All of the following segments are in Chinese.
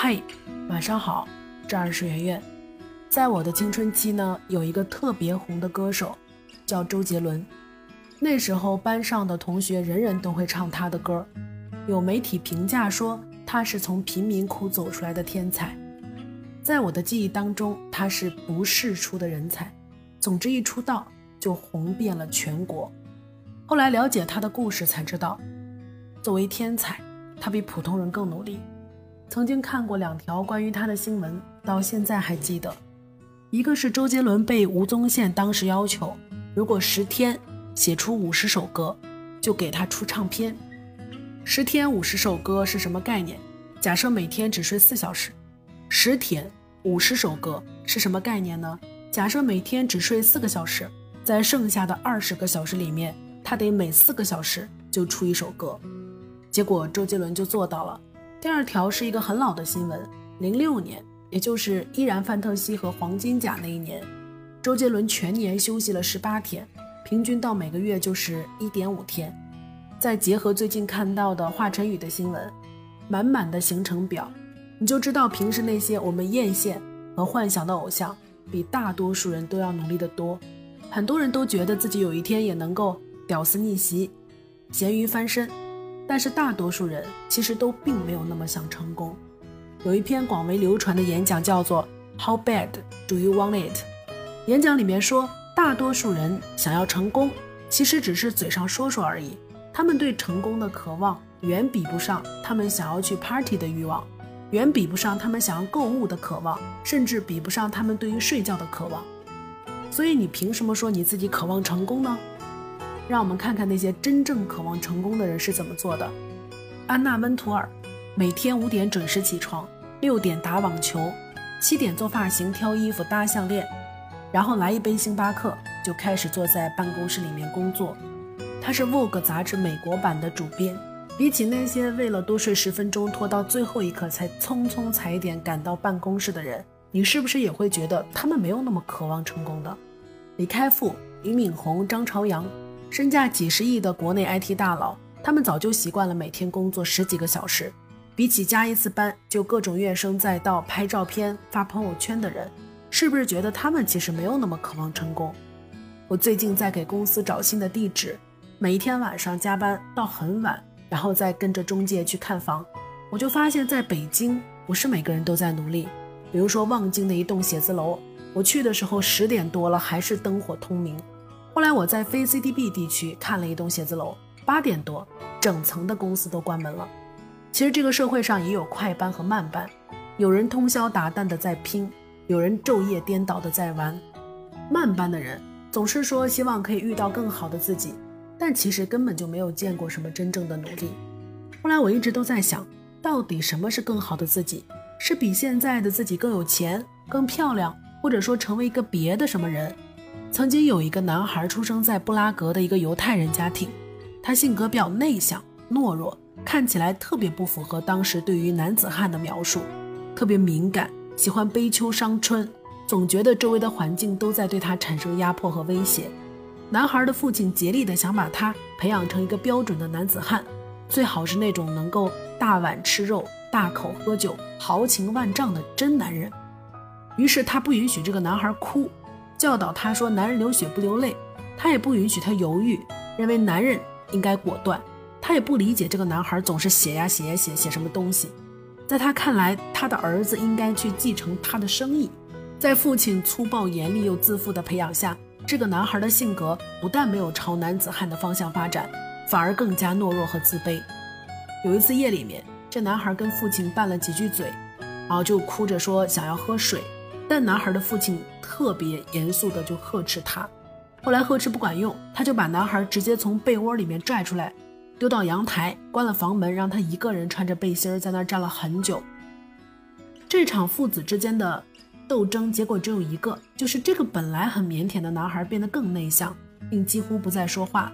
嗨，晚上好，这儿是圆圆。在我的青春期呢，有一个特别红的歌手，叫周杰伦。那时候班上的同学人人都会唱他的歌，有媒体评价说他是从贫民窟走出来的天才。在我的记忆当中，他是不世出的人才。总之，一出道就红遍了全国。后来了解他的故事，才知道，作为天才，他比普通人更努力。曾经看过两条关于他的新闻，到现在还记得。一个是周杰伦被吴宗宪当时要求，如果十天写出五十首歌，就给他出唱片。十天五十首歌是什么概念？假设每天只睡四小时，十天五十首歌是什么概念呢？假设每天只睡四个小时，在剩下的二十个小时里面，他得每四个小时就出一首歌。结果周杰伦就做到了。第二条是一个很老的新闻，零六年，也就是依然范特西和黄金甲那一年，周杰伦全年休息了十八天，平均到每个月就是一点五天。再结合最近看到的华晨宇的新闻，满满的行程表，你就知道平时那些我们艳羡和幻想的偶像，比大多数人都要努力得多。很多人都觉得自己有一天也能够屌丝逆袭，咸鱼翻身。但是大多数人其实都并没有那么想成功。有一篇广为流传的演讲叫做《How Bad Do You Want It》。演讲里面说，大多数人想要成功，其实只是嘴上说说而已。他们对成功的渴望远比不上他们想要去 party 的欲望，远比不上他们想要购物的渴望，甚至比不上他们对于睡觉的渴望。所以你凭什么说你自己渴望成功呢？让我们看看那些真正渴望成功的人是怎么做的。安娜温图尔每天五点准时起床，六点打网球，七点做发型、挑衣服、搭项链，然后来一杯星巴克，就开始坐在办公室里面工作。他是《Vogue》杂志美国版的主编。比起那些为了多睡十分钟拖到最后一刻才匆匆踩点赶到办公室的人，你是不是也会觉得他们没有那么渴望成功的？李开复、俞敏洪、张朝阳。身价几十亿的国内 IT 大佬，他们早就习惯了每天工作十几个小时。比起加一次班就各种怨声载道、拍照片发朋友圈的人，是不是觉得他们其实没有那么渴望成功？我最近在给公司找新的地址，每一天晚上加班到很晚，然后再跟着中介去看房，我就发现，在北京不是每个人都在努力。比如说望京的一栋写字楼，我去的时候十点多了，还是灯火通明。后来我在非 CDB 地区看了一栋写字楼，八点多，整层的公司都关门了。其实这个社会上也有快班和慢班，有人通宵达旦的在拼，有人昼夜颠倒的在玩。慢班的人总是说希望可以遇到更好的自己，但其实根本就没有见过什么真正的努力。后来我一直都在想，到底什么是更好的自己？是比现在的自己更有钱、更漂亮，或者说成为一个别的什么人？曾经有一个男孩出生在布拉格的一个犹太人家庭，他性格比较内向、懦弱，看起来特别不符合当时对于男子汉的描述，特别敏感，喜欢悲秋伤春，总觉得周围的环境都在对他产生压迫和威胁。男孩的父亲竭力的想把他培养成一个标准的男子汉，最好是那种能够大碗吃肉、大口喝酒、豪情万丈的真男人。于是他不允许这个男孩哭。教导他说：“男人流血不流泪。”他也不允许他犹豫，认为男人应该果断。他也不理解这个男孩总是写呀写呀写，写什么东西。在他看来，他的儿子应该去继承他的生意。在父亲粗暴、严厉又自负的培养下，这个男孩的性格不但没有朝男子汉的方向发展，反而更加懦弱和自卑。有一次夜里面，这男孩跟父亲拌了几句嘴，然后就哭着说想要喝水。但男孩的父亲特别严肃的就呵斥他，后来呵斥不管用，他就把男孩直接从被窝里面拽出来，丢到阳台，关了房门，让他一个人穿着背心在那儿站了很久。这场父子之间的斗争结果只有一个，就是这个本来很腼腆的男孩变得更内向，并几乎不再说话。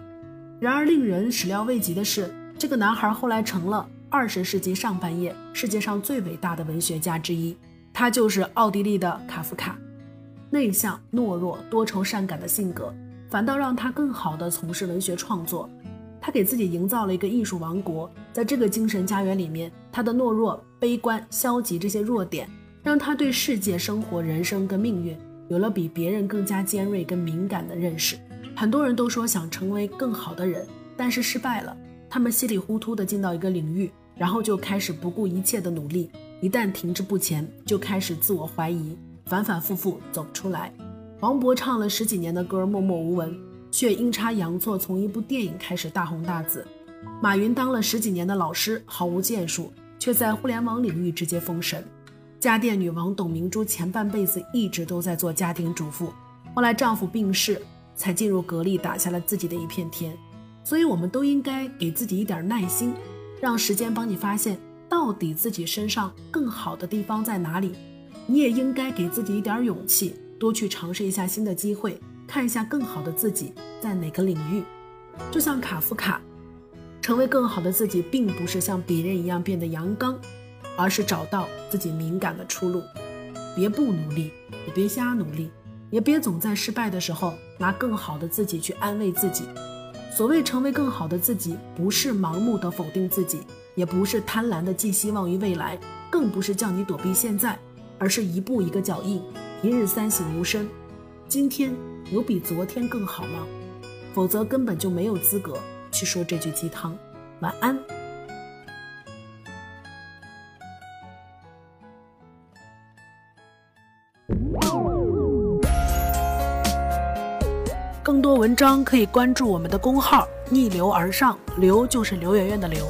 然而令人始料未及的是，这个男孩后来成了二十世纪上半叶世界上最伟大的文学家之一。他就是奥地利的卡夫卡，内向、懦弱、多愁善感的性格，反倒让他更好地从事文学创作。他给自己营造了一个艺术王国，在这个精神家园里面，他的懦弱、悲观、消极这些弱点，让他对世界、生活、人生跟命运有了比别人更加尖锐跟敏感的认识。很多人都说想成为更好的人，但是失败了。他们稀里糊涂地进到一个领域，然后就开始不顾一切的努力，一旦停滞不前，就开始自我怀疑，反反复复走不出来。黄渤唱了十几年的歌默默无闻。却阴差阳错从一部电影开始大红大紫。马云当了十几年的老师，毫无建树，却在互联网领域直接封神。家电女王董明珠前半辈子一直都在做家庭主妇，后来丈夫病逝，才进入格力打下了自己的一片天。所以，我们都应该给自己一点耐心，让时间帮你发现到底自己身上更好的地方在哪里。你也应该给自己一点勇气，多去尝试一下新的机会。看一下更好的自己在哪个领域，就像卡夫卡，成为更好的自己，并不是像别人一样变得阳刚，而是找到自己敏感的出路。别不努力，也别瞎努力，也别总在失败的时候拿更好的自己去安慰自己。所谓成为更好的自己，不是盲目的否定自己，也不是贪婪的寄希望于未来，更不是叫你躲避现在，而是一步一个脚印，一日三省吾身。今天。有比昨天更好吗？否则根本就没有资格去说这句鸡汤。晚安。更多文章可以关注我们的公号“逆流而上”，刘就是刘媛媛的刘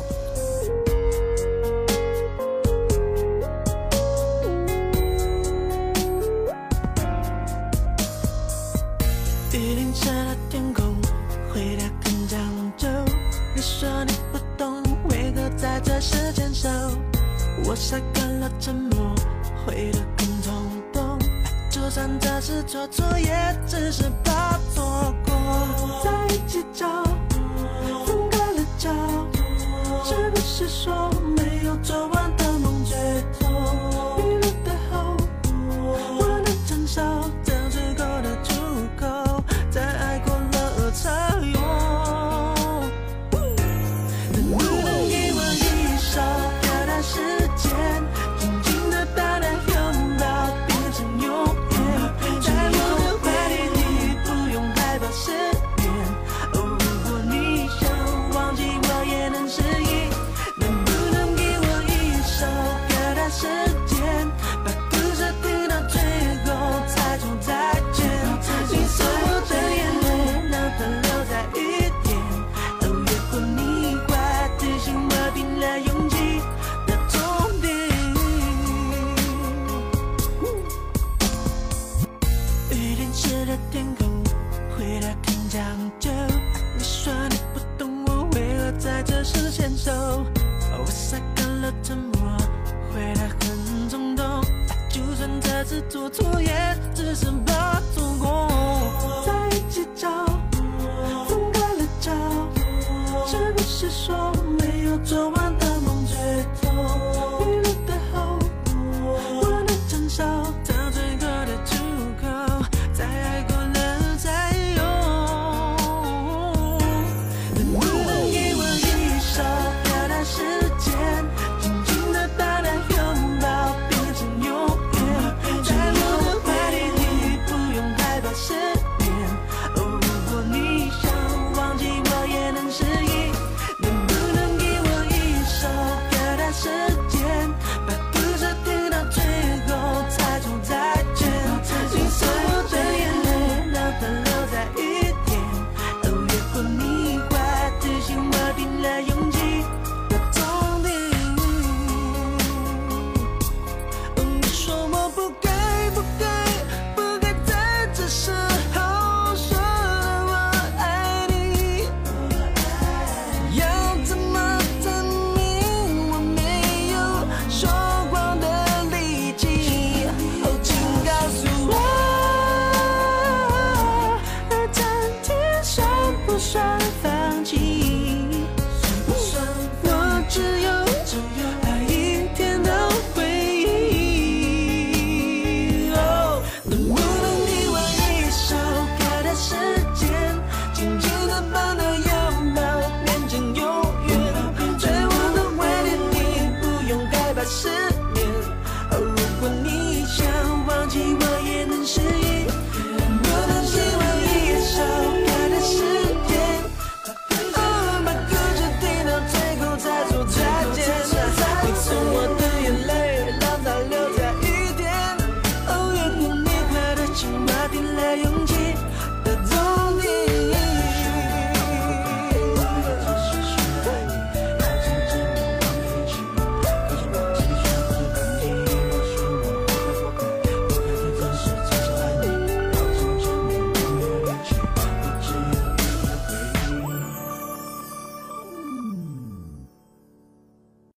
下了天空会的更讲究，你说你不懂，为何在这时牵手？我下个了沉默，会的更冲动。就算这是做错，也只是怕错过。在一起叫，分开了叫，是不是说没有座位？做错，也只是